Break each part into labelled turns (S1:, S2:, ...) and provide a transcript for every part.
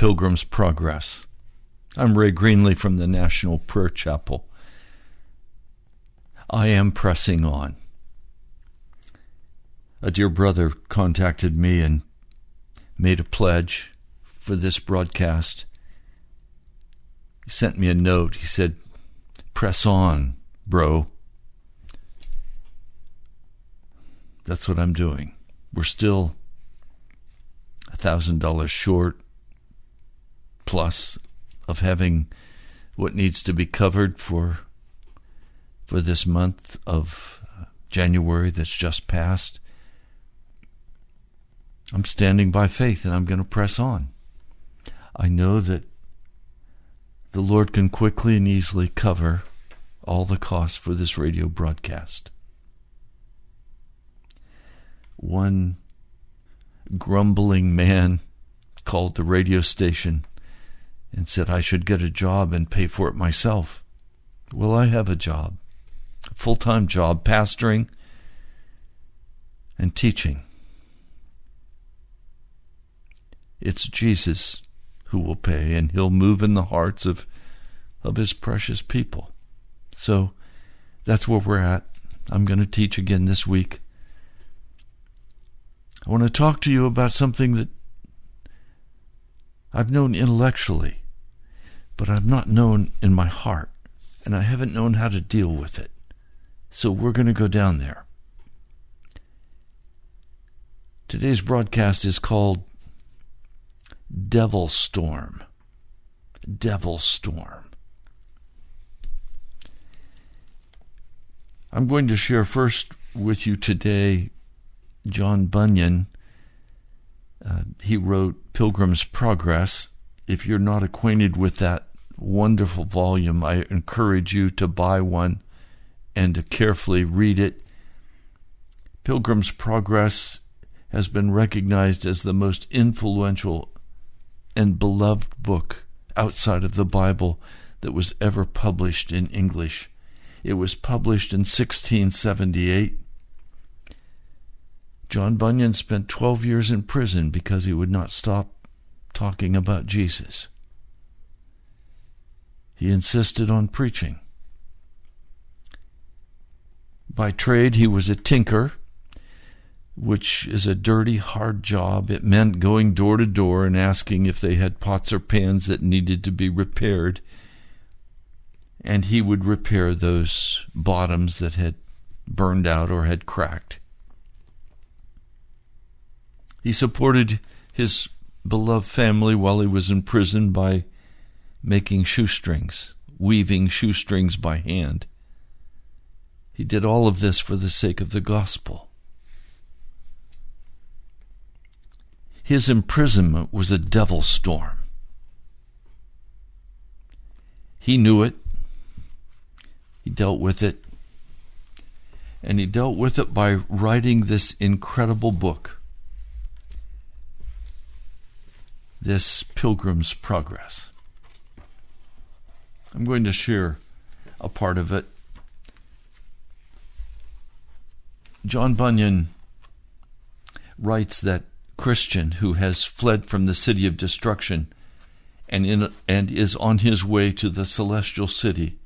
S1: Pilgrim's Progress. I'm Ray Greenley from the National Prayer Chapel. I am pressing on. A dear brother contacted me and made a pledge for this broadcast. He sent me a note. He said, Press on, bro. That's what I'm doing. We're still a thousand dollars short plus of having what needs to be covered for for this month of January that's just passed. I'm standing by faith and I'm going to press on. I know that the Lord can quickly and easily cover all the costs for this radio broadcast. One grumbling man called the radio station and said I should get a job and pay for it myself. Well, I have a job, full time job, pastoring and teaching. It's Jesus who will pay, and he'll move in the hearts of, of his precious people. So that's where we're at. I'm going to teach again this week. I want to talk to you about something that I've known intellectually, but I've not known in my heart, and I haven't known how to deal with it. So we're going to go down there. Today's broadcast is called Devil Storm. Devil Storm. I'm going to share first with you today John Bunyan. Uh, he wrote Pilgrim's Progress. If you're not acquainted with that wonderful volume, I encourage you to buy one and to carefully read it. Pilgrim's Progress has been recognized as the most influential and beloved book outside of the Bible that was ever published in English. It was published in 1678. John Bunyan spent 12 years in prison because he would not stop talking about Jesus. He insisted on preaching. By trade, he was a tinker, which is a dirty, hard job. It meant going door to door and asking if they had pots or pans that needed to be repaired. And he would repair those bottoms that had burned out or had cracked. He supported his beloved family while he was in prison by making shoestrings, weaving shoestrings by hand. He did all of this for the sake of the gospel. His imprisonment was a devil storm. He knew it. He dealt with it. And he dealt with it by writing this incredible book, this Pilgrim's Progress. I'm going to share a part of it. John Bunyan writes that Christian who has fled from the city of destruction and in and is on his way to the celestial city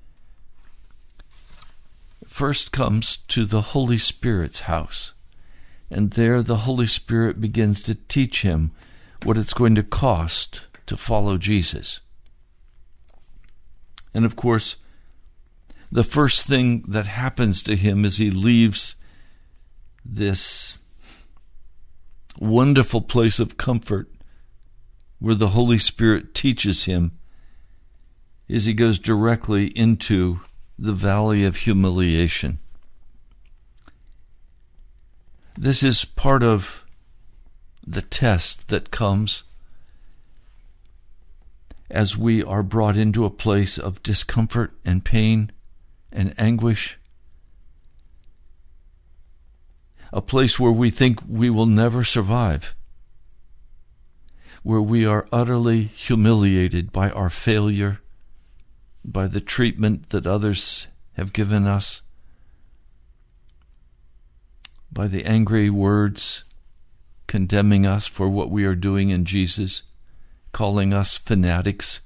S1: first comes to the Holy Spirit's house. And there the Holy Spirit begins to teach him what it's going to cost to follow Jesus. And of course, the first thing that happens to him as he leaves this wonderful place of comfort where the Holy Spirit teaches him is he goes directly into the valley of humiliation. This is part of the test that comes as we are brought into a place of discomfort and pain and anguish. A place where we think we will never survive, where we are utterly humiliated by our failure, by the treatment that others have given us, by the angry words condemning us for what we are doing in Jesus, calling us fanatics,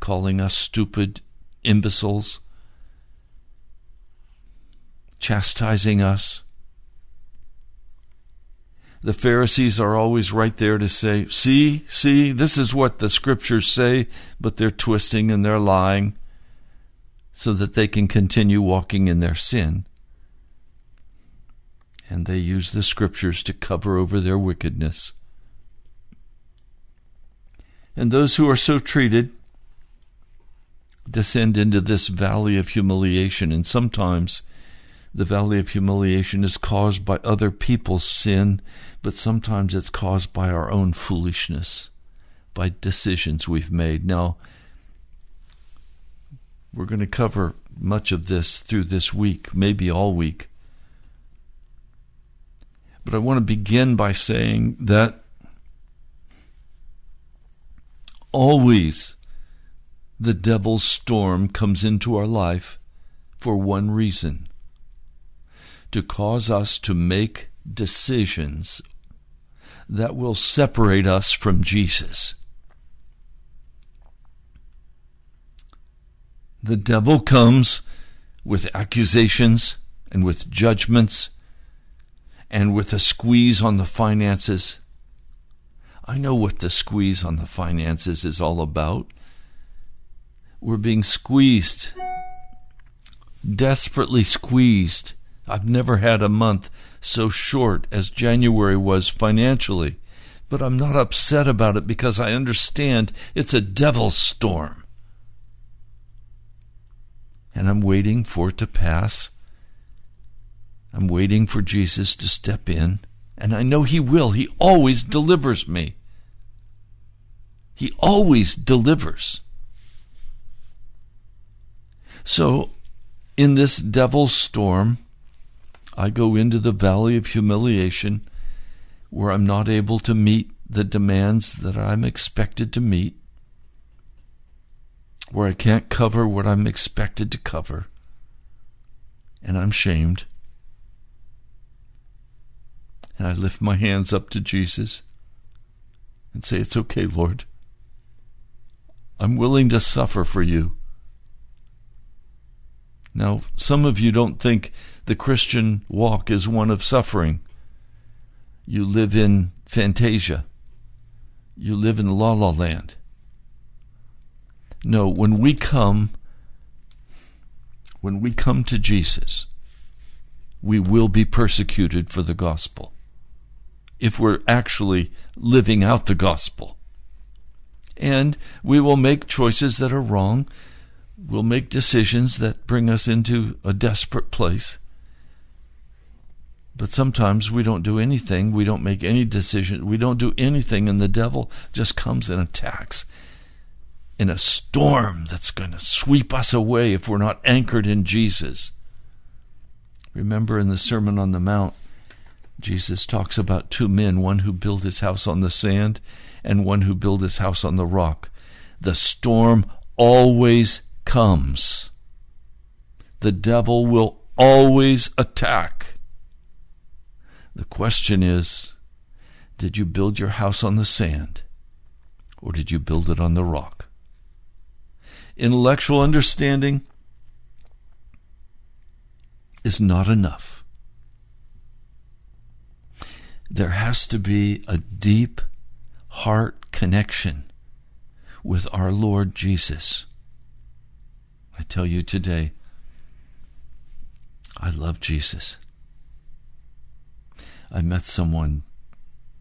S1: calling us stupid imbeciles, chastising us. The Pharisees are always right there to say, See, see, this is what the scriptures say, but they're twisting and they're lying so that they can continue walking in their sin. And they use the scriptures to cover over their wickedness. And those who are so treated descend into this valley of humiliation, and sometimes the valley of humiliation is caused by other people's sin, but sometimes it's caused by our own foolishness, by decisions we've made. Now, we're going to cover much of this through this week, maybe all week. But I want to begin by saying that always the devil's storm comes into our life for one reason to cause us to make decisions that will separate us from Jesus. The devil comes with accusations and with judgments and with a squeeze on the finances. I know what the squeeze on the finances is all about. We're being squeezed, desperately squeezed. I've never had a month so short as January was financially, but I'm not upset about it because I understand it's a devil's storm and I'm waiting for it to pass. I'm waiting for Jesus to step in, and I know He will. He always delivers me. He always delivers. So, in this devil's storm, I go into the valley of humiliation where I'm not able to meet the demands that I'm expected to meet where I can't cover what I'm expected to cover, and I'm shamed. And I lift my hands up to Jesus and say, It's okay, Lord. I'm willing to suffer for you. Now, some of you don't think the Christian walk is one of suffering. You live in fantasia. You live in la la land. No, when we come, when we come to Jesus, we will be persecuted for the gospel. If we're actually living out the gospel. And we will make choices that are wrong. We'll make decisions that bring us into a desperate place. But sometimes we don't do anything. We don't make any decision. We don't do anything, and the devil just comes and attacks in a storm that's going to sweep us away if we're not anchored in Jesus. Remember in the Sermon on the Mount, Jesus talks about two men, one who built his house on the sand and one who built his house on the rock. The storm always comes. The devil will always attack. The question is did you build your house on the sand or did you build it on the rock? intellectual understanding is not enough. There has to be a deep heart connection with our Lord Jesus. I tell you today, I love Jesus. I met someone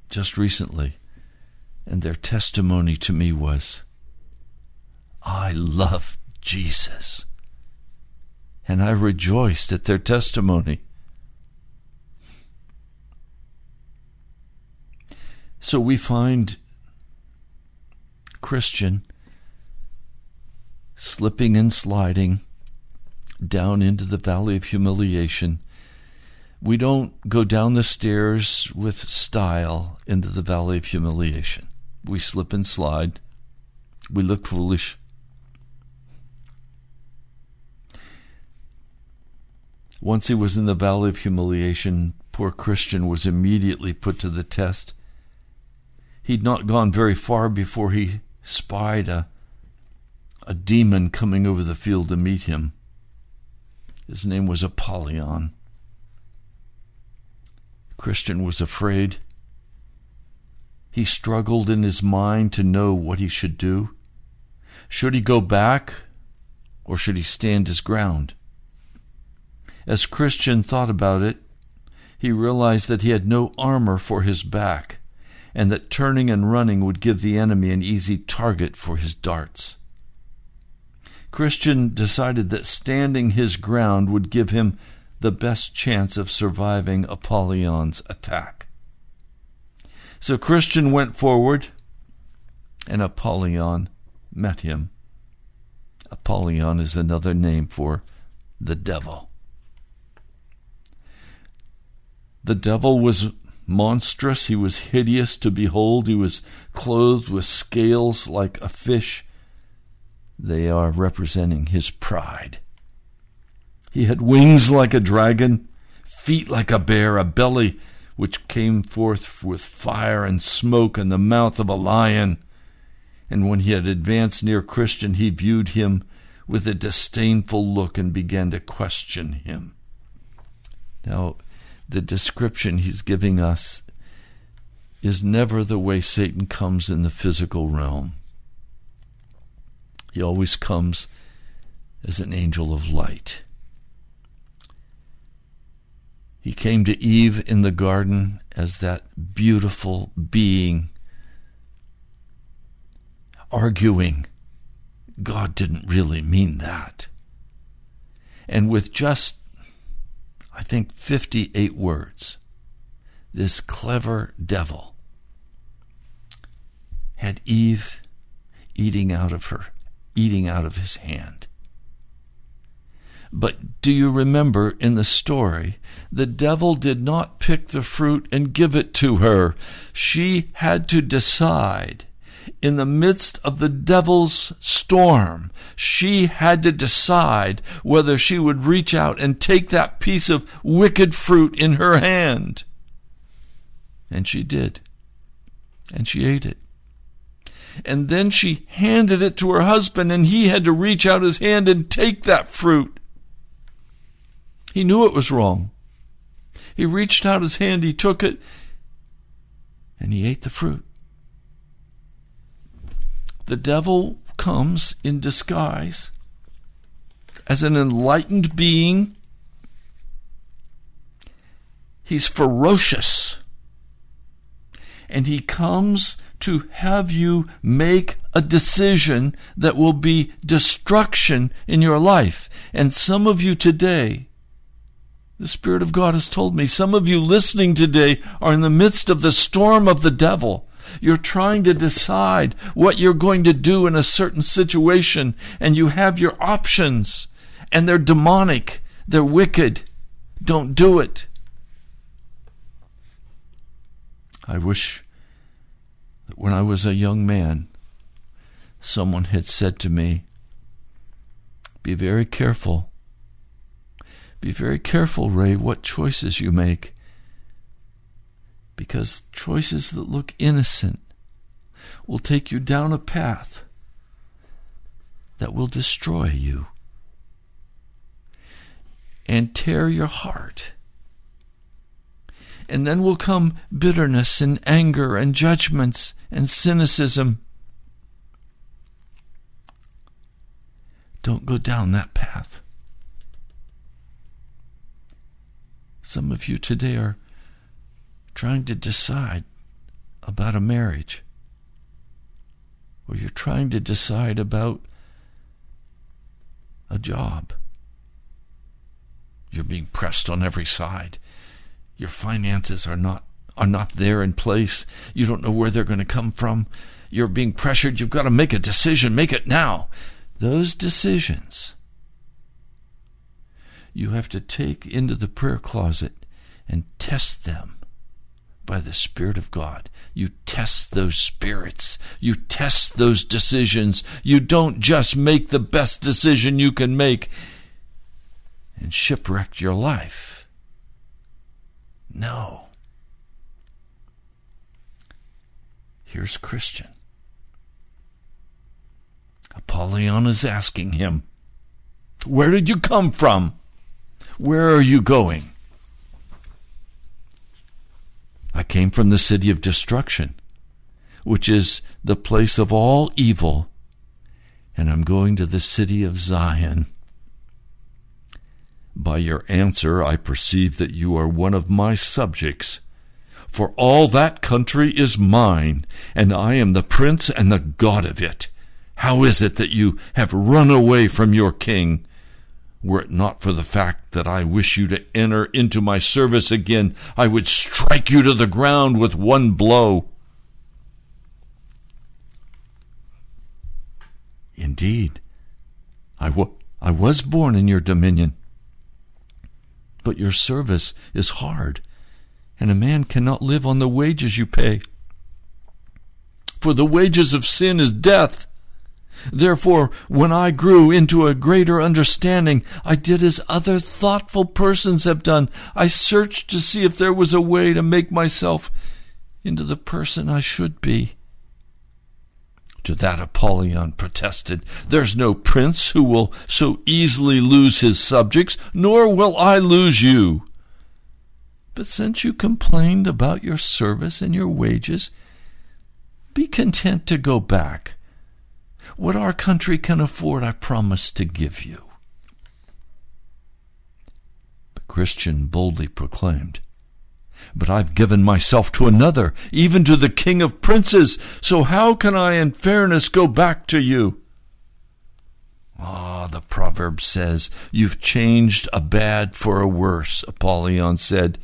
S1: just recently, and their testimony to me was, I love Jesus. And I rejoiced at their testimony. So we find Christian slipping and sliding down into the valley of humiliation. We don't go down the stairs with style into the valley of humiliation. We slip and slide. We look foolish. Once he was in the valley of humiliation, poor Christian was immediately put to the test. He'd not gone very far before he spied a, a demon coming over the field to meet him. His name was Apollyon. Christian was afraid. He struggled in his mind to know what he should do. Should he go back or should he stand his ground? As Christian thought about it, he realized that he had no armor for his back and that turning and running would give the enemy an easy target for his darts. Christian decided that standing his ground would give him the best chance of surviving Apollyon's attack. So Christian went forward, and Apollyon met him. Apollyon is another name for the devil. The devil was monstrous, he was hideous to behold, he was clothed with scales like a fish. They are representing his pride. He had wings like a dragon, feet like a bear, a belly which came forth with fire and smoke, and the mouth of a lion. And when he had advanced near Christian, he viewed him with a disdainful look and began to question him. Now, the description he's giving us is never the way Satan comes in the physical realm. He always comes as an angel of light. He came to Eve in the garden as that beautiful being, arguing God didn't really mean that. And with just I think, 58 words. This clever devil had Eve eating out of her, eating out of his hand. But do you remember in the story, the devil did not pick the fruit and give it to her. She had to decide in the midst of the devil's storm, she had to decide whether she would reach out and take that piece of wicked fruit in her hand. And she did. And she ate it. And then she handed it to her husband, and he had to reach out his hand and take that fruit. He knew it was wrong. He reached out his hand, he took it, and he ate the fruit. The devil comes in disguise as an enlightened being. He's ferocious. And he comes to have you make a decision that will be destruction in your life. And some of you today, the Spirit of God has told me, some of you listening today are in the midst of the storm of the devil. You're trying to decide what you're going to do in a certain situation, and you have your options, and they're demonic, they're wicked. Don't do it. I wish that when I was a young man, someone had said to me, Be very careful. Be very careful, Ray, what choices you make because choices that look innocent will take you down a path that will destroy you and tear your heart. And then will come bitterness and anger and judgments and cynicism. Don't go down that path. Some of you today are trying to decide about a marriage, or you're trying to decide about a job. You're being pressed on every side. Your finances are not are not there in place. You don't know where they're going to come from. You're being pressured. You've got to make a decision. Make it now. Those decisions you have to take into the prayer closet and test them by the Spirit of God. You test those spirits. You test those decisions. You don't just make the best decision you can make and shipwreck your life. No. Here's Christian. Apollyon is asking him, Where did you come from? Where are you going? I came from the city of destruction, which is the place of all evil, and I'm going to the city of Zion. By your answer, I perceive that you are one of my subjects. For all that country is mine, and I am the prince and the God of it. How is it that you have run away from your king? Were it not for the fact that I wish you to enter into my service again, I would strike you to the ground with one blow. Indeed, I, was born in your dominion. But your service is hard, and a man cannot live on the wages you pay. For the wages of sin is death. Therefore, when I grew into a greater understanding, I did as other thoughtful persons have done. I searched to see if there was a way to make myself into the person I should be. To that Apollyon protested, There's no prince who will so easily lose his subjects, nor will I lose you. But since you complained about your service and your wages, be content to go back. What our country can afford, I promise to give you. But Christian boldly proclaimed, But I've given myself to another, even to the King of princes, so how can I in fairness go back to you? Ah, the proverb says, You've changed a bad for a worse, Apollyon said.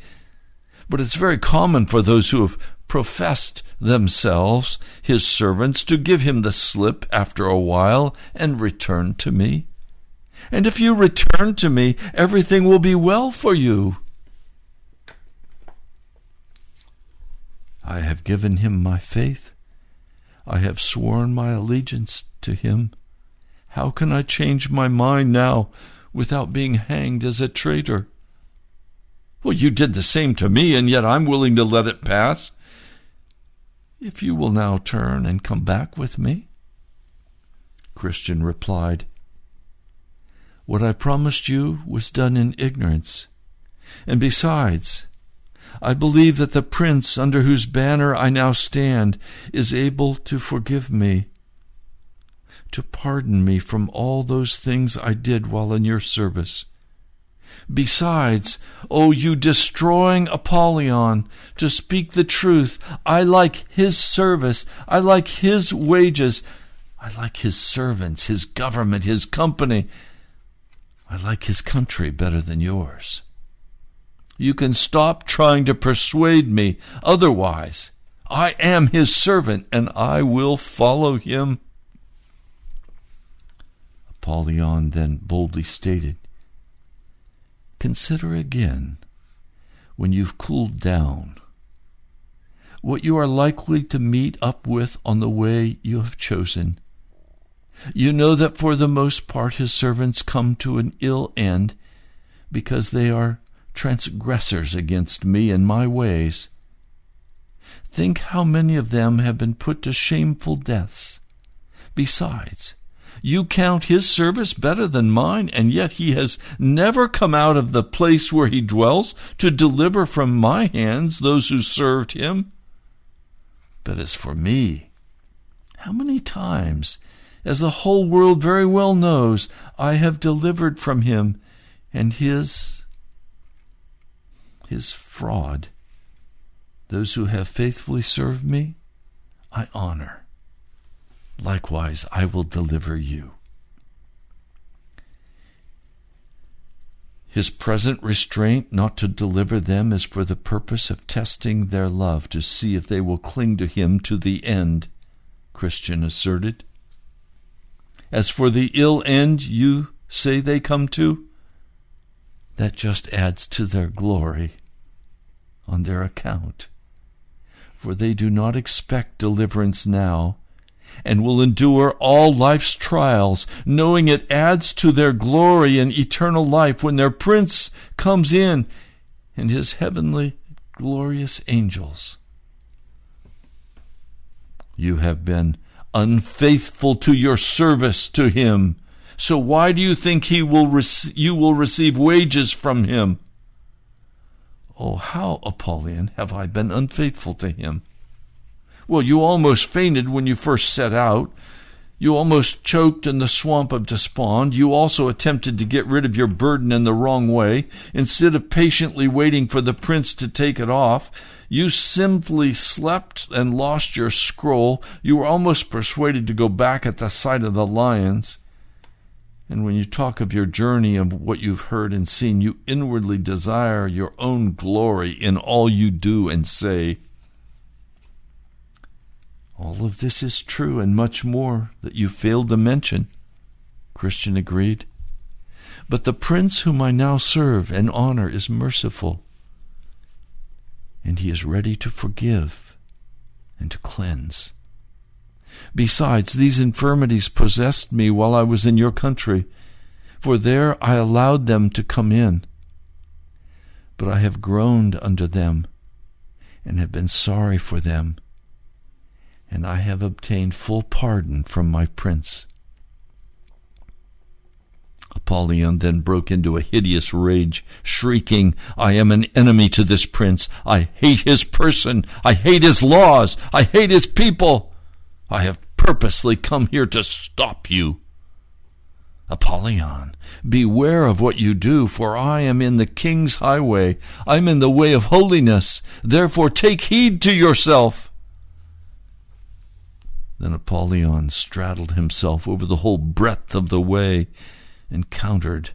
S1: But it's very common for those who have professed themselves his servants to give him the slip after a while and return to me. And if you return to me, everything will be well for you. I have given him my faith. I have sworn my allegiance to him. How can I change my mind now without being hanged as a traitor? Well, you did the same to me, and yet I'm willing to let it pass if you will now turn and come back with me? Christian replied, What I promised you was done in ignorance. And besides, I believe that the prince under whose banner I now stand is able to forgive me, to pardon me from all those things I did while in your service Besides, O oh, you destroying Apollyon, to speak the truth, I like his service, I like his wages, I like his servants, his government, his company. I like his country better than yours. You can stop trying to persuade me otherwise. I am his servant, and I will follow him. Apollyon then boldly stated, Consider again, when you've cooled down, what you are likely to meet up with on the way you have chosen. You know that for the most part his servants come to an ill end because they are transgressors against me and my ways. Think how many of them have been put to shameful deaths. Besides, you count his service better than mine, and yet he has never come out of the place where he dwells to deliver from my hands those who served him. But as for me, how many times as the whole world very well knows, I have delivered from him and his his fraud. Those who have faithfully served me, I honor. Likewise, I will deliver you. His present restraint not to deliver them is for the purpose of testing their love to see if they will cling to him to the end, Christian asserted. As for the ill end you say they come to, that just adds to their glory on their account. For they do not expect deliverance now, and will endure all life's trials, knowing it adds to their glory and eternal life when their Prince comes in and his heavenly glorious angels. You have been unfaithful to your service to him. So why do you think he will rec- you will receive wages from him? Oh, how, Apollyon, have I been unfaithful to him? Well, you almost fainted when you first set out. You almost choked in the swamp of despond. You also attempted to get rid of your burden in the wrong way. Instead of patiently waiting for the prince to take it off, you simply slept and lost your scroll. You were almost persuaded to go back at the sight of the lions. And when you talk of your journey of what you've heard and seen, you inwardly desire your own glory in all you do and say. All of this is true and much more that you failed to mention. Christian agreed. But the prince whom I now serve and honor is merciful, and he is ready to forgive and to cleanse. Besides, these infirmities possessed me while I was in your country, for there I allowed them to come in. But I have groaned under them, and have been sorry for them, and I have obtained full pardon from my prince. Apollyon then broke into a hideous rage, shrieking, I am an enemy to this prince. I hate his person. I hate his laws. I hate his people. I have purposely come here to stop you. Apollyon, beware of what you do, for I am in the king's highway. I am in the way of holiness. Therefore take heed to yourself. Then Apollyon straddled himself over the whole breadth of the way and countered,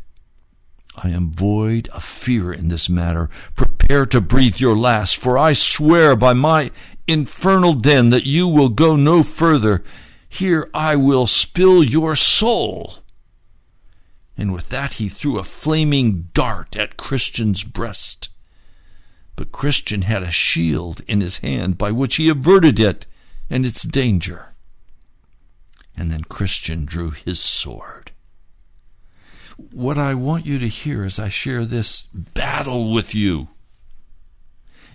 S1: I am void of fear in this matter. Prepare to breathe your last, for I swear by my infernal den that you will go no further. Here I will spill your soul. And with that he threw a flaming dart at Christian's breast. But Christian had a shield in his hand by which he averted it and its danger. And then Christian drew his sword. What I want you to hear as I share this battle with you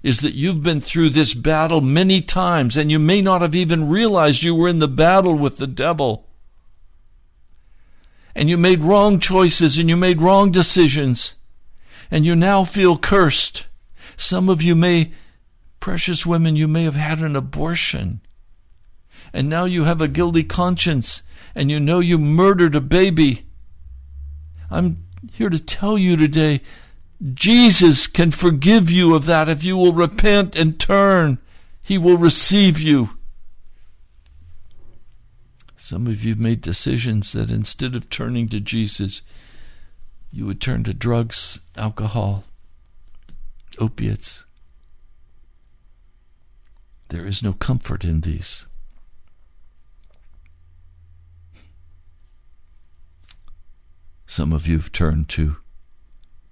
S1: is that you've been through this battle many times and you may not have even realized you were in the battle with the devil. And you made wrong choices and you made wrong decisions and you now feel cursed. Some of you may, precious women, you may have had an abortion and now you have a guilty conscience and you know you murdered a baby. I'm here to tell you today Jesus can forgive you of that if you will repent and turn. He will receive you. Some of you have made decisions that instead of turning to Jesus, you would turn to drugs, alcohol, opiates. There is no comfort in these. Some of you have turned to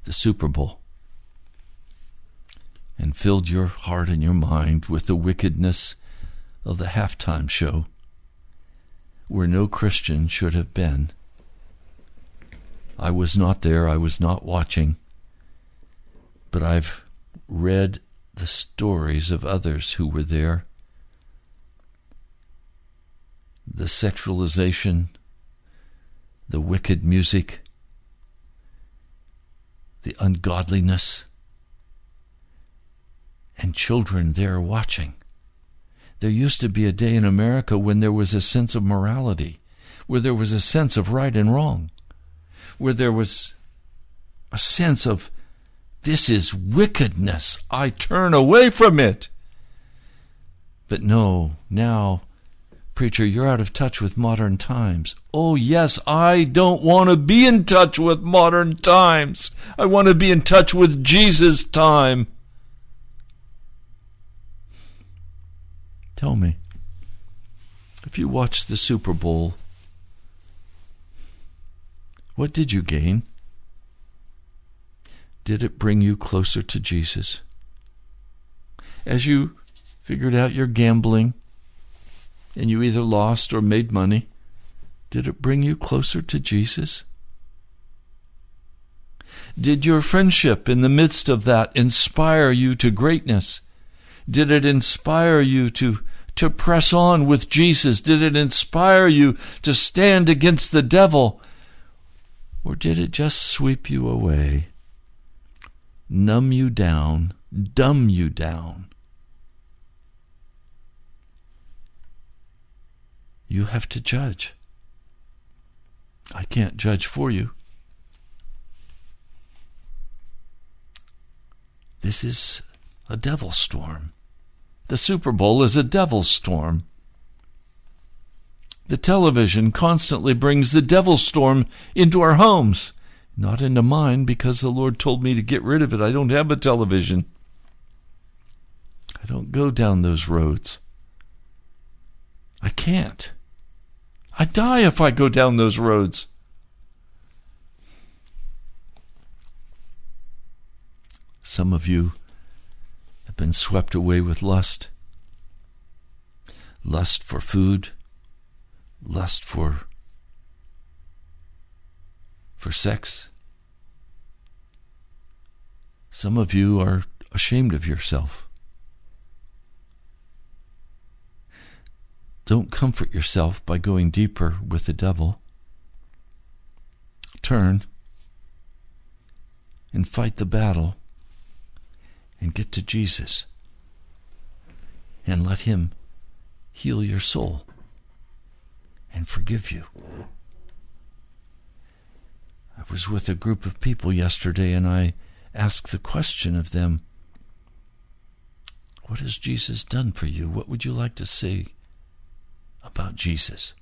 S1: the Super Bowl and filled your heart and your mind with the wickedness of the halftime show where no Christian should have been. I was not there, I was not watching, but I've read the stories of others who were there. The sexualization, the wicked music, the ungodliness, and children there watching. There used to be a day in America when there was a sense of morality, where there was a sense of right and wrong, where there was a sense of this is wickedness. I turn away from it. But no, now, preacher, you're out of touch with modern times. Oh, yes, I don't want to be in touch with modern times. I want to be in touch with Jesus' time. Tell me, if you watched the Super Bowl, what did you gain? Did it bring you closer to Jesus? As you figured out your gambling and you either lost or made money, did it bring you closer to Jesus? Did your friendship in the midst of that inspire you to greatness? Did it inspire you to, to press on with Jesus? Did it inspire you to stand against the devil? Or did it just sweep you away? numb you down, dumb you down. You have to judge. I can't judge for you. This is a devil storm. The Super Bowl is a devil storm. The television constantly brings the devil storm into our homes. Not into mine because the Lord told me to get rid of it. I don't have a television. I don't go down those roads. I can't. I die if I go down those roads. Some of you have been swept away with lust lust for food, lust for for sex, some of you are ashamed of yourself. Don't comfort yourself by going deeper with the devil. Turn and fight the battle and get to Jesus and let Him heal your soul and forgive you. I was with a group of people yesterday and I asked the question of them What has Jesus done for you? What would you like to say about Jesus?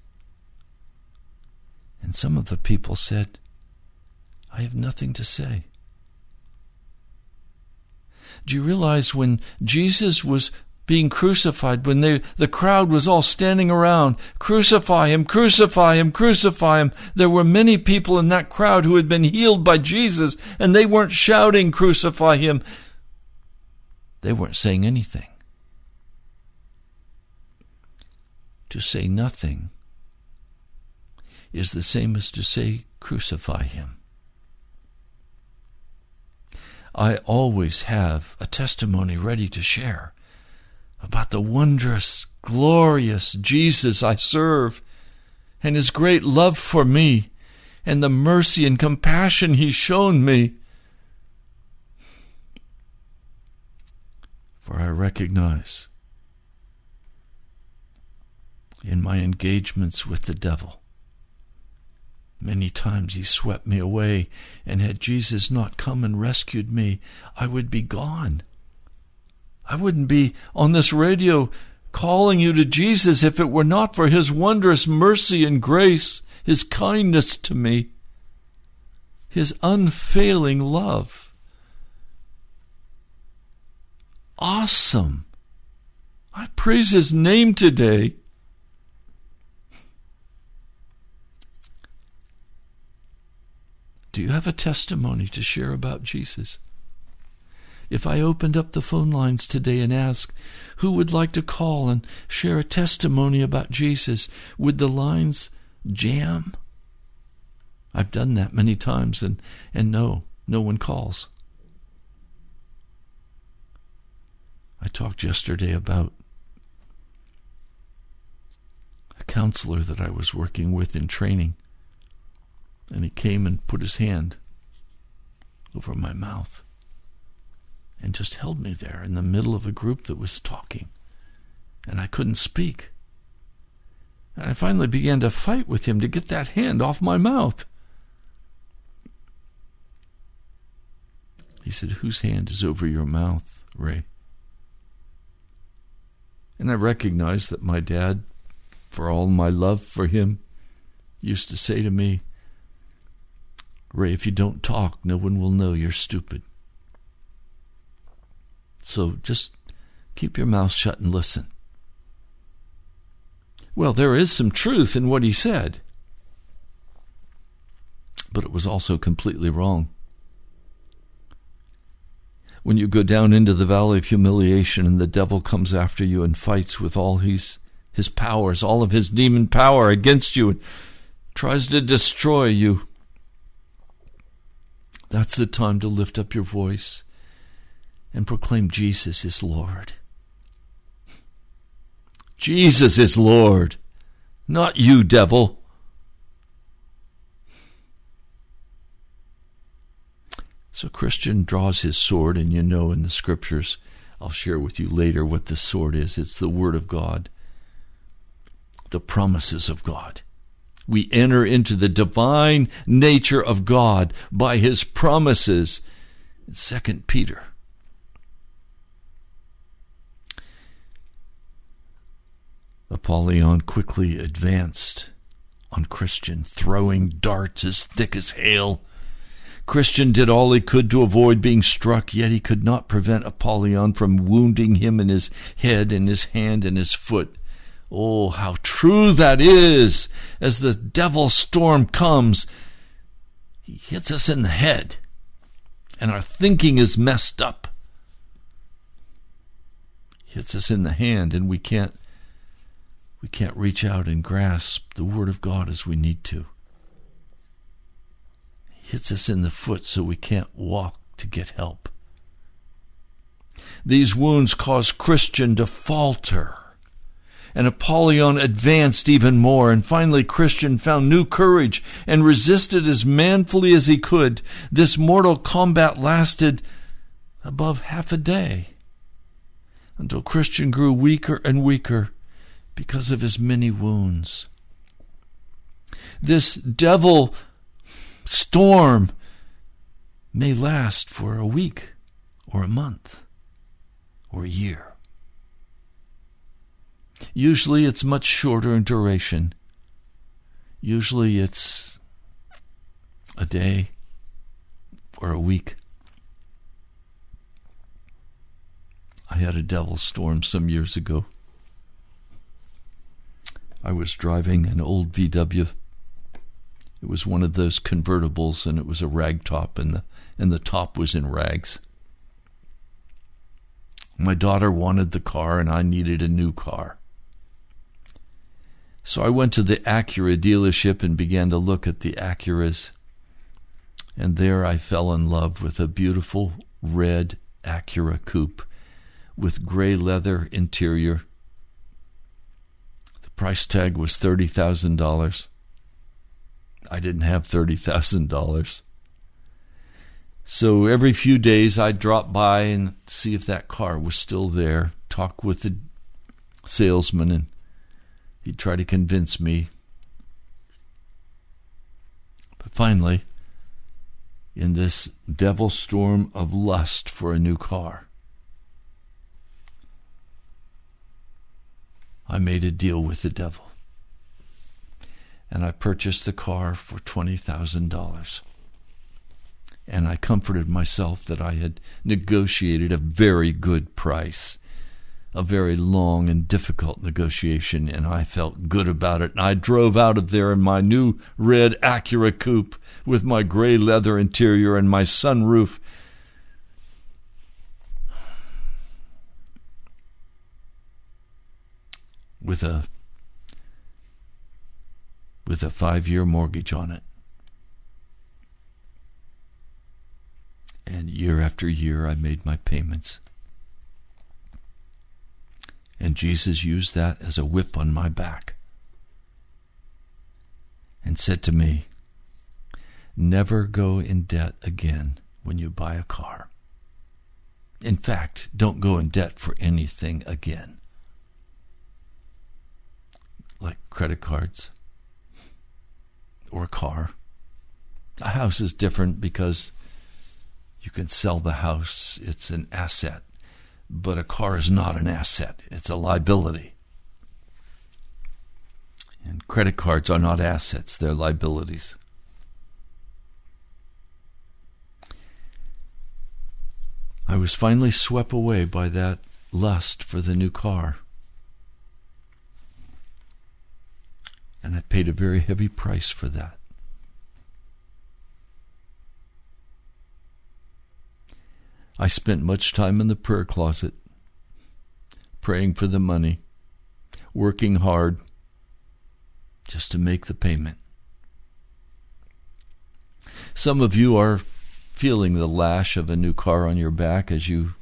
S1: And some of the people said, I have nothing to say. Do you realize when Jesus was being crucified, when they, the crowd was all standing around, crucify him, crucify him, crucify him. There were many people in that crowd who had been healed by Jesus, and they weren't shouting, crucify him. They weren't saying anything. To say nothing is the same as to say, crucify him. I always have a testimony ready to share about the wondrous, glorious Jesus I serve, and his great love for me, and the mercy and compassion he's shown me. For I recognize in my engagements with the devil, Many times he swept me away, and had Jesus not come and rescued me, I would be gone. I wouldn't be on this radio calling you to Jesus if it were not for his wondrous mercy and grace, his kindness to me, his unfailing love. Awesome. I praise his name today. Do you have a testimony to share about Jesus? if I opened up the phone lines today and asked who would like to call and share a testimony about Jesus, would the lines jam? I've done that many times and, and no, no one calls. I talked yesterday about a counselor that I was working with in training, and he came and put his hand over my mouth and just held me there in the middle of a group that was talking. And I couldn't speak. And I finally began to fight with him to get that hand off my mouth. He said, Whose hand is over your mouth, Ray? And I recognized that my dad, for all my love for him, used to say to me, Ray, if you don't talk, no one will know you're stupid. So just keep your mouth shut and listen. Well, there is some truth in what he said, but it was also completely wrong. When you go down into the valley of humiliation and the devil comes after you and fights with all his, his powers, all of his demon power against you, and tries to destroy you, that's the time to lift up your voice and proclaim Jesus is Lord. Jesus is Lord, not you, devil. So Christian draws his sword, and you know in the scriptures, I'll share with you later what the sword is. It's the Word of God, the promises of God. We enter into the divine nature of God by his promises. Second Peter. Apollyon quickly advanced on Christian, throwing darts as thick as hail Christian did all he could to avoid being struck, yet he could not prevent Apollyon from wounding him in his head, in his hand, and his foot. Oh, how true that is! As the devil storm comes, he hits us in the head, and our thinking is messed up. Hits us in the hand, and we can't we can't reach out and grasp the word of God as we need to hits us in the foot so we can't walk to get help. These wounds cause Christian to falter. And Apollyon advanced even more, and finally Christian found new courage and resisted as manfully as he could. This mortal combat lasted above half a day until Christian grew weaker and weaker because of his many wounds. This devil storm may last for a week or a month or a year. Usually it's much shorter in duration. Usually it's a day or a week. I had a devil storm some years ago. I was driving an old VW it was one of those convertibles, and it was a rag top, and the and the top was in rags. My daughter wanted the car, and I needed a new car. So I went to the Acura dealership and began to look at the Acuras. And there I fell in love with a beautiful red Acura coupe with gray leather interior. The price tag was $30,000. I didn't have $30,000. So every few days I'd drop by and see if that car was still there, talk with the salesman, and he'd try to convince me. But finally, in this devil storm of lust for a new car, I made a deal with the devil and I purchased the car for $20,000. And I comforted myself that I had negotiated a very good price, a very long and difficult negotiation, and I felt good about it. And I drove out of there in my new red Acura coupe with my gray leather interior and my sunroof. With a with a five year mortgage on it. And year after year, I made my payments. And Jesus used that as a whip on my back and said to me, Never go in debt again when you buy a car. In fact, don't go in debt for anything again. like credit cards or a car. A house is different because you can sell the house, it's an asset. But a car is not an asset, it's a liability. And credit cards are not assets, they're liabilities. I was finally swept away by that lust for the new car. And I paid a very heavy price for that. I spent much time in the prayer closet, praying for the money, working hard just to make the payment. Some of you are feeling the lash of a new car on your back as you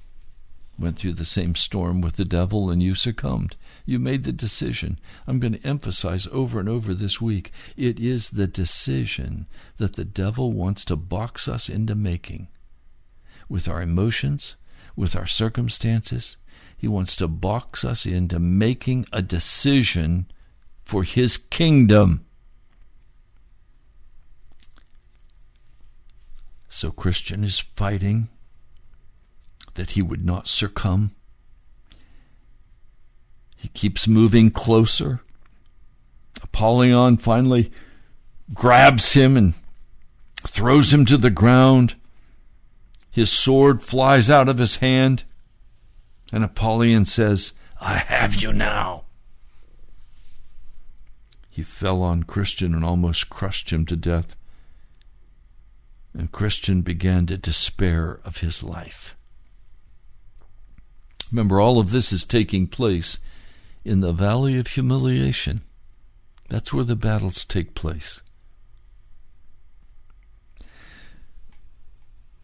S1: went through the same storm with the devil and you succumbed. You made the decision. I'm going to emphasize over and over this week it is the decision that the devil wants to box us into making with our emotions, with our circumstances. He wants to box us into making a decision for his kingdom. So, Christian is fighting that he would not succumb. He keeps moving closer. Apollyon finally grabs him and throws him to the ground. His sword flies out of his hand, and Apollyon says, I have you now. He fell on Christian and almost crushed him to death. And Christian began to despair of his life. Remember, all of this is taking place in the valley of humiliation. That's where the battles take place.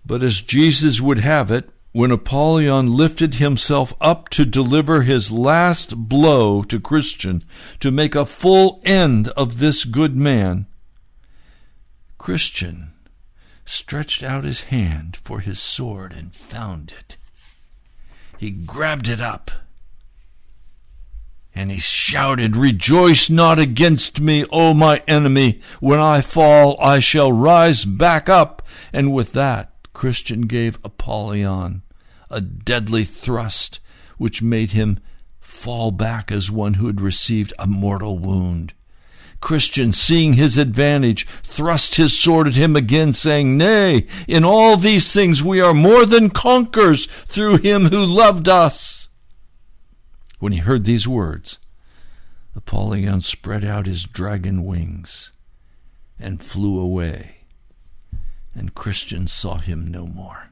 S1: But as Jesus would have it, when Apollyon lifted himself up to deliver his last blow to Christian, to make a full end of this good man, Christian stretched out his hand for his sword and found it. He grabbed it up and he shouted, Rejoice not against me, O my enemy. When I fall, I shall rise back up. And with that, Christian gave Apollyon a deadly thrust, which made him fall back as one who had received a mortal wound. Christian, seeing his advantage, thrust his sword at him again, saying, Nay, in all these things we are more than conquerors through him who loved us. When he heard these words, Apollyon spread out his dragon wings and flew away and Christian saw him no more.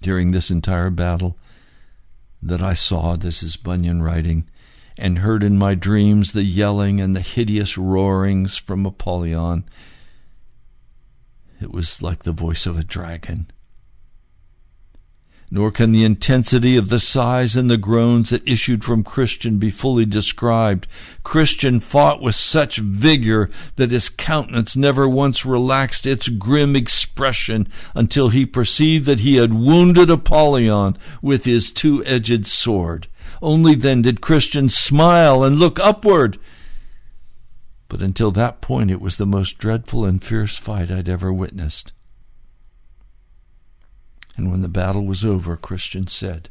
S1: During this entire battle that I saw, this is Bunyan writing, and heard in my dreams the yelling and the hideous roarings from Apollyon, it was like the voice of a dragon nor can the intensity of the sighs and the groans that issued from Christian be fully described. Christian fought with such vigor that his countenance never once relaxed its grim expression until he perceived that he had wounded Apollyon with his two edged sword. Only then did Christian smile and look upward. But until that point, it was the most dreadful and fierce fight I'd ever witnessed. And when the battle was over, Christian said,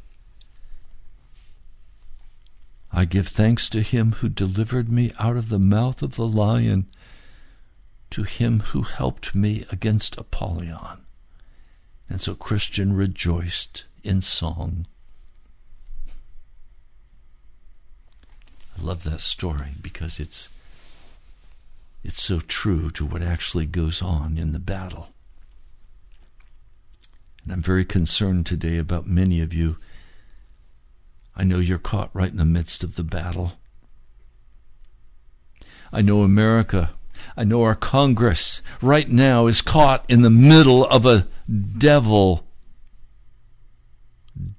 S1: I give thanks to him who delivered me out of the mouth of the lion, to him who helped me against Apollyon. And so Christian rejoiced in song. I love that story because it's it's so true to what actually goes on in the battle. And I'm very concerned today about many of you. I know you're caught right in the midst of the battle. I know America, I know our Congress right now is caught in the middle of a devil,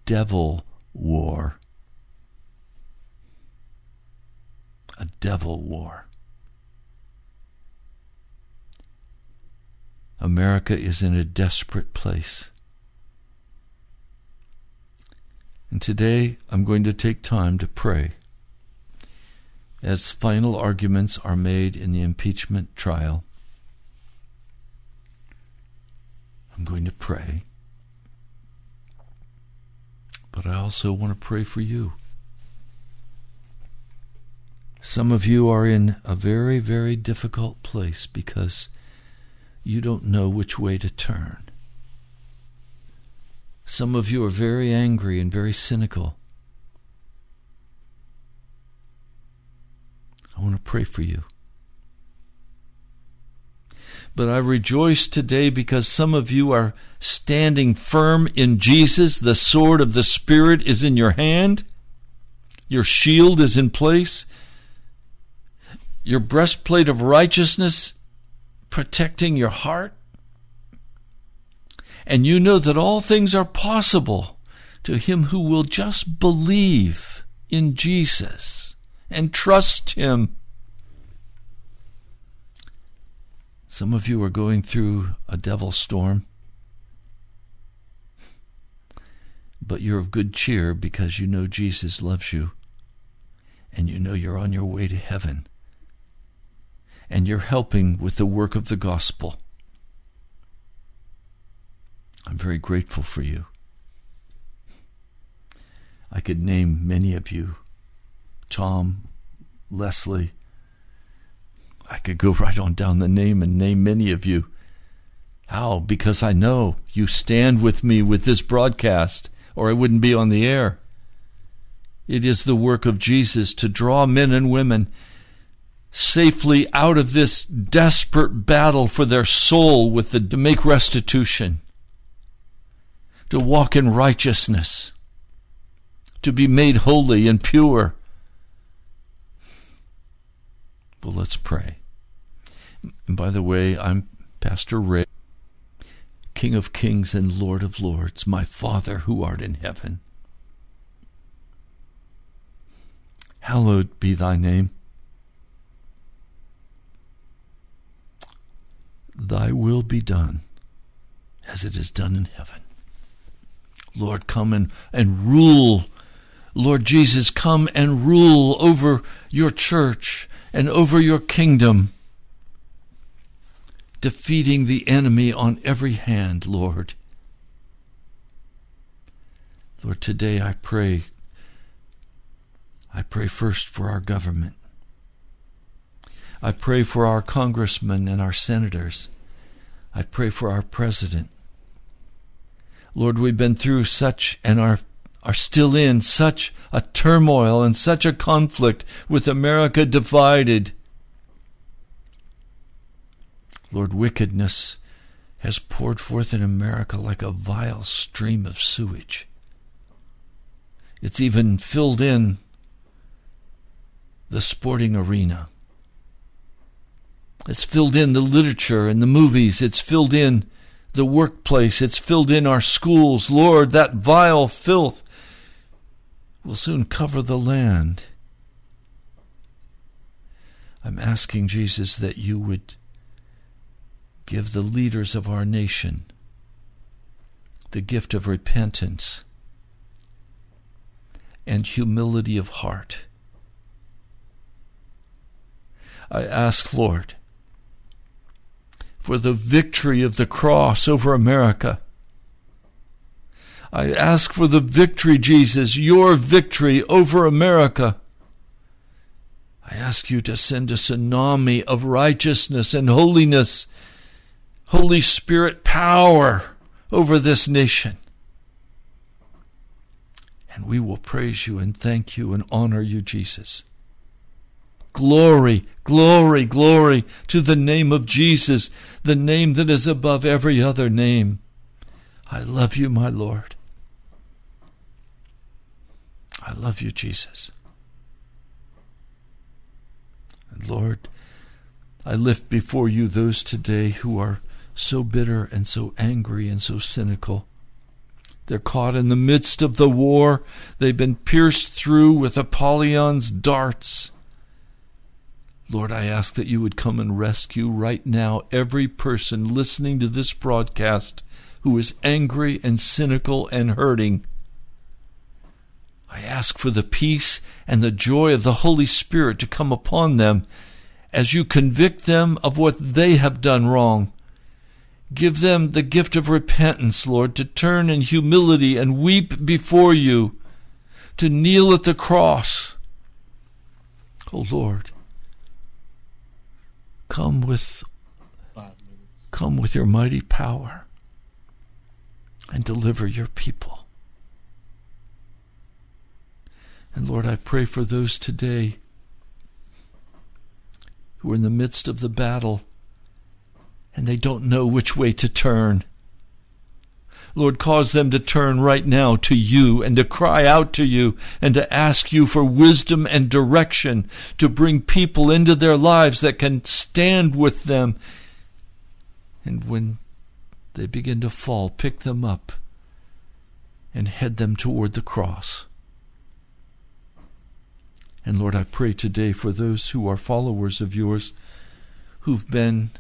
S1: devil war. A devil war. America is in a desperate place. And today I'm going to take time to pray as final arguments are made in the impeachment trial. I'm going to pray. But I also want to pray for you. Some of you are in a very, very difficult place because you don't know which way to turn. Some of you are very angry and very cynical. I want to pray for you. But I rejoice today because some of you are standing firm in Jesus. The sword of the Spirit is in your hand. Your shield is in place. Your breastplate of righteousness protecting your heart. And you know that all things are possible to him who will just believe in Jesus and trust him. Some of you are going through a devil storm, but you're of good cheer because you know Jesus loves you and you know you're on your way to heaven and you're helping with the work of the gospel. I'm very grateful for you. I could name many of you Tom, Leslie. I could go right on down the name and name many of you. How? Because I know you stand with me with this broadcast, or I wouldn't be on the air. It is the work of Jesus to draw men and women safely out of this desperate battle for their soul with the to make restitution to walk in righteousness to be made holy and pure. Well let's pray. And by the way i'm pastor ray king of kings and lord of lords my father who art in heaven. Hallowed be thy name. Thy will be done as it is done in heaven. Lord, come and, and rule. Lord Jesus, come and rule over your church and over your kingdom, defeating the enemy on every hand, Lord. Lord, today I pray. I pray first for our government. I pray for our congressmen and our senators. I pray for our president. Lord, we've been through such and are, are still in such a turmoil and such a conflict with America divided. Lord, wickedness has poured forth in America like a vile stream of sewage. It's even filled in the sporting arena. It's filled in the literature and the movies. It's filled in the workplace. It's filled in our schools. Lord, that vile filth will soon cover the land. I'm asking Jesus that you would give the leaders of our nation the gift of repentance and humility of heart. I ask, Lord, for the victory of the cross over America. I ask for the victory, Jesus, your victory over America. I ask you to send a tsunami of righteousness and holiness, Holy Spirit power over this nation. And we will praise you and thank you and honor you, Jesus. Glory, glory, glory to the name of Jesus, the name that is above every other name. I love you, my Lord. I love you, Jesus. And Lord, I lift before you those today who are so bitter and so angry and so cynical. They're caught in the midst of the war. They've been pierced through with Apollyon's darts. Lord, I ask that you would come and rescue right now every person listening to this broadcast who is angry and cynical and hurting. I ask for the peace and the joy of the Holy Spirit to come upon them as you convict them of what they have done wrong. Give them the gift of repentance, Lord, to turn in humility and weep before you, to kneel at the cross. Oh Lord, come with come with your mighty power and deliver your people. And Lord, I pray for those today who are in the midst of the battle and they don't know which way to turn. Lord, cause them to turn right now to you and to cry out to you and to ask you for wisdom and direction to bring people into their lives that can stand with them. And when they begin to fall, pick them up and head them toward the cross. And Lord, I pray today for those who are followers of yours who've been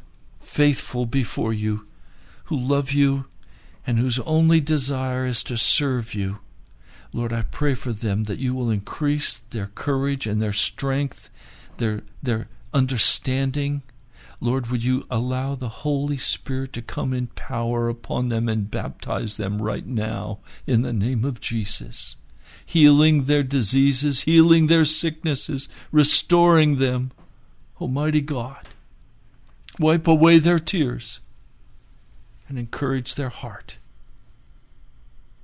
S1: faithful before you, who love you, and whose only desire is to serve you. Lord, I pray for them that you will increase their courage and their strength, their, their understanding. Lord, would you allow the Holy Spirit to come in power upon them and baptize them right now in the name of Jesus? healing their diseases, healing their sicknesses, restoring them. Almighty God, wipe away their tears and encourage their heart.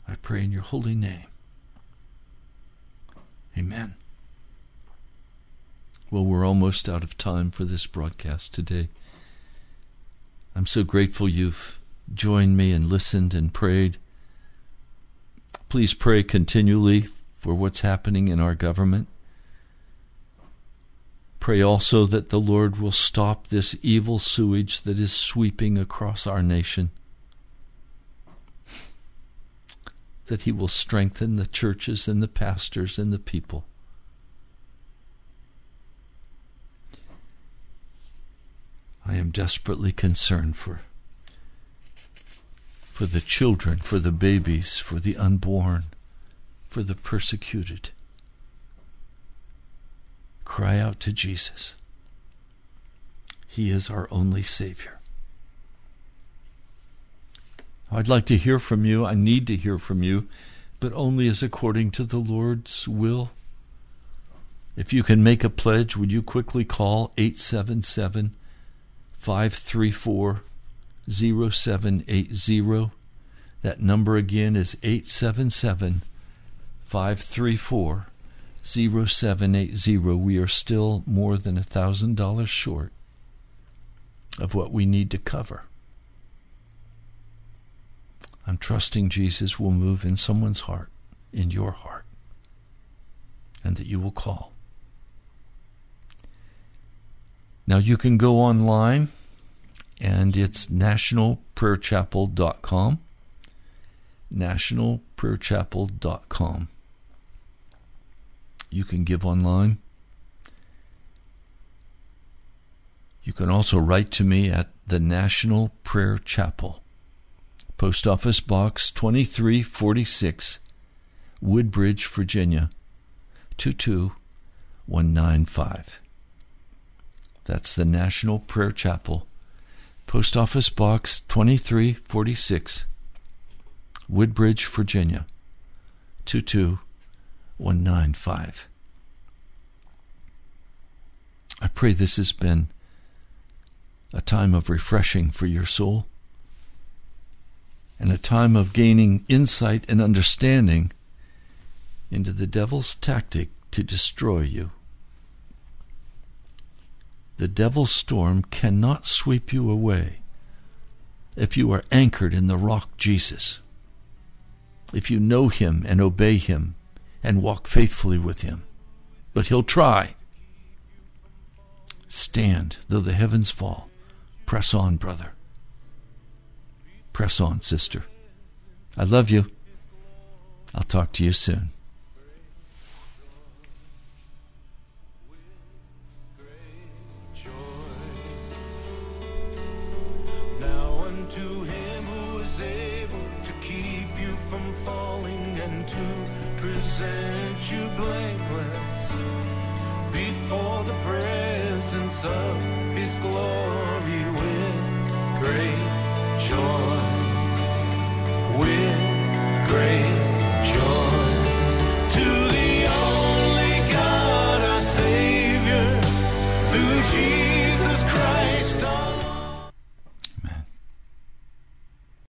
S1: I pray in your holy name. Amen. Well, we're almost out of time for this broadcast today. I'm so grateful you've joined me and listened and prayed. Please pray continually for what's happening in our government. Pray also that the Lord will stop this evil sewage that is sweeping across our nation. That He will strengthen the churches and the pastors and the people. I am desperately concerned for for the children, for the babies, for the unborn, for the persecuted. Cry out to Jesus. He is our only Savior. I'd like to hear from you. I need to hear from you, but only as according to the Lord's will. If you can make a pledge, would you quickly call 877 534 0780. That number again is 877 534 0780. We are still more than a $1,000 short of what we need to cover. I'm trusting Jesus will move in someone's heart, in your heart, and that you will call. Now you can go online and it's nationalprayerchapel.com. Nationalprayerchapel.com. You can give online. You can also write to me at the National Prayer Chapel, Post Office Box 2346, Woodbridge, Virginia 22195. That's the National Prayer Chapel, Post Office Box 2346, Woodbridge, Virginia 22195. I pray this has been a time of refreshing for your soul and a time of gaining insight and understanding into the devil's tactic to destroy you. The devil's storm cannot sweep you away if you are anchored in the rock Jesus. If you know him and obey him and walk faithfully with him. But he'll try. Stand, though the heavens fall. Press on, brother. Press on, sister. I love you. I'll talk to you soon.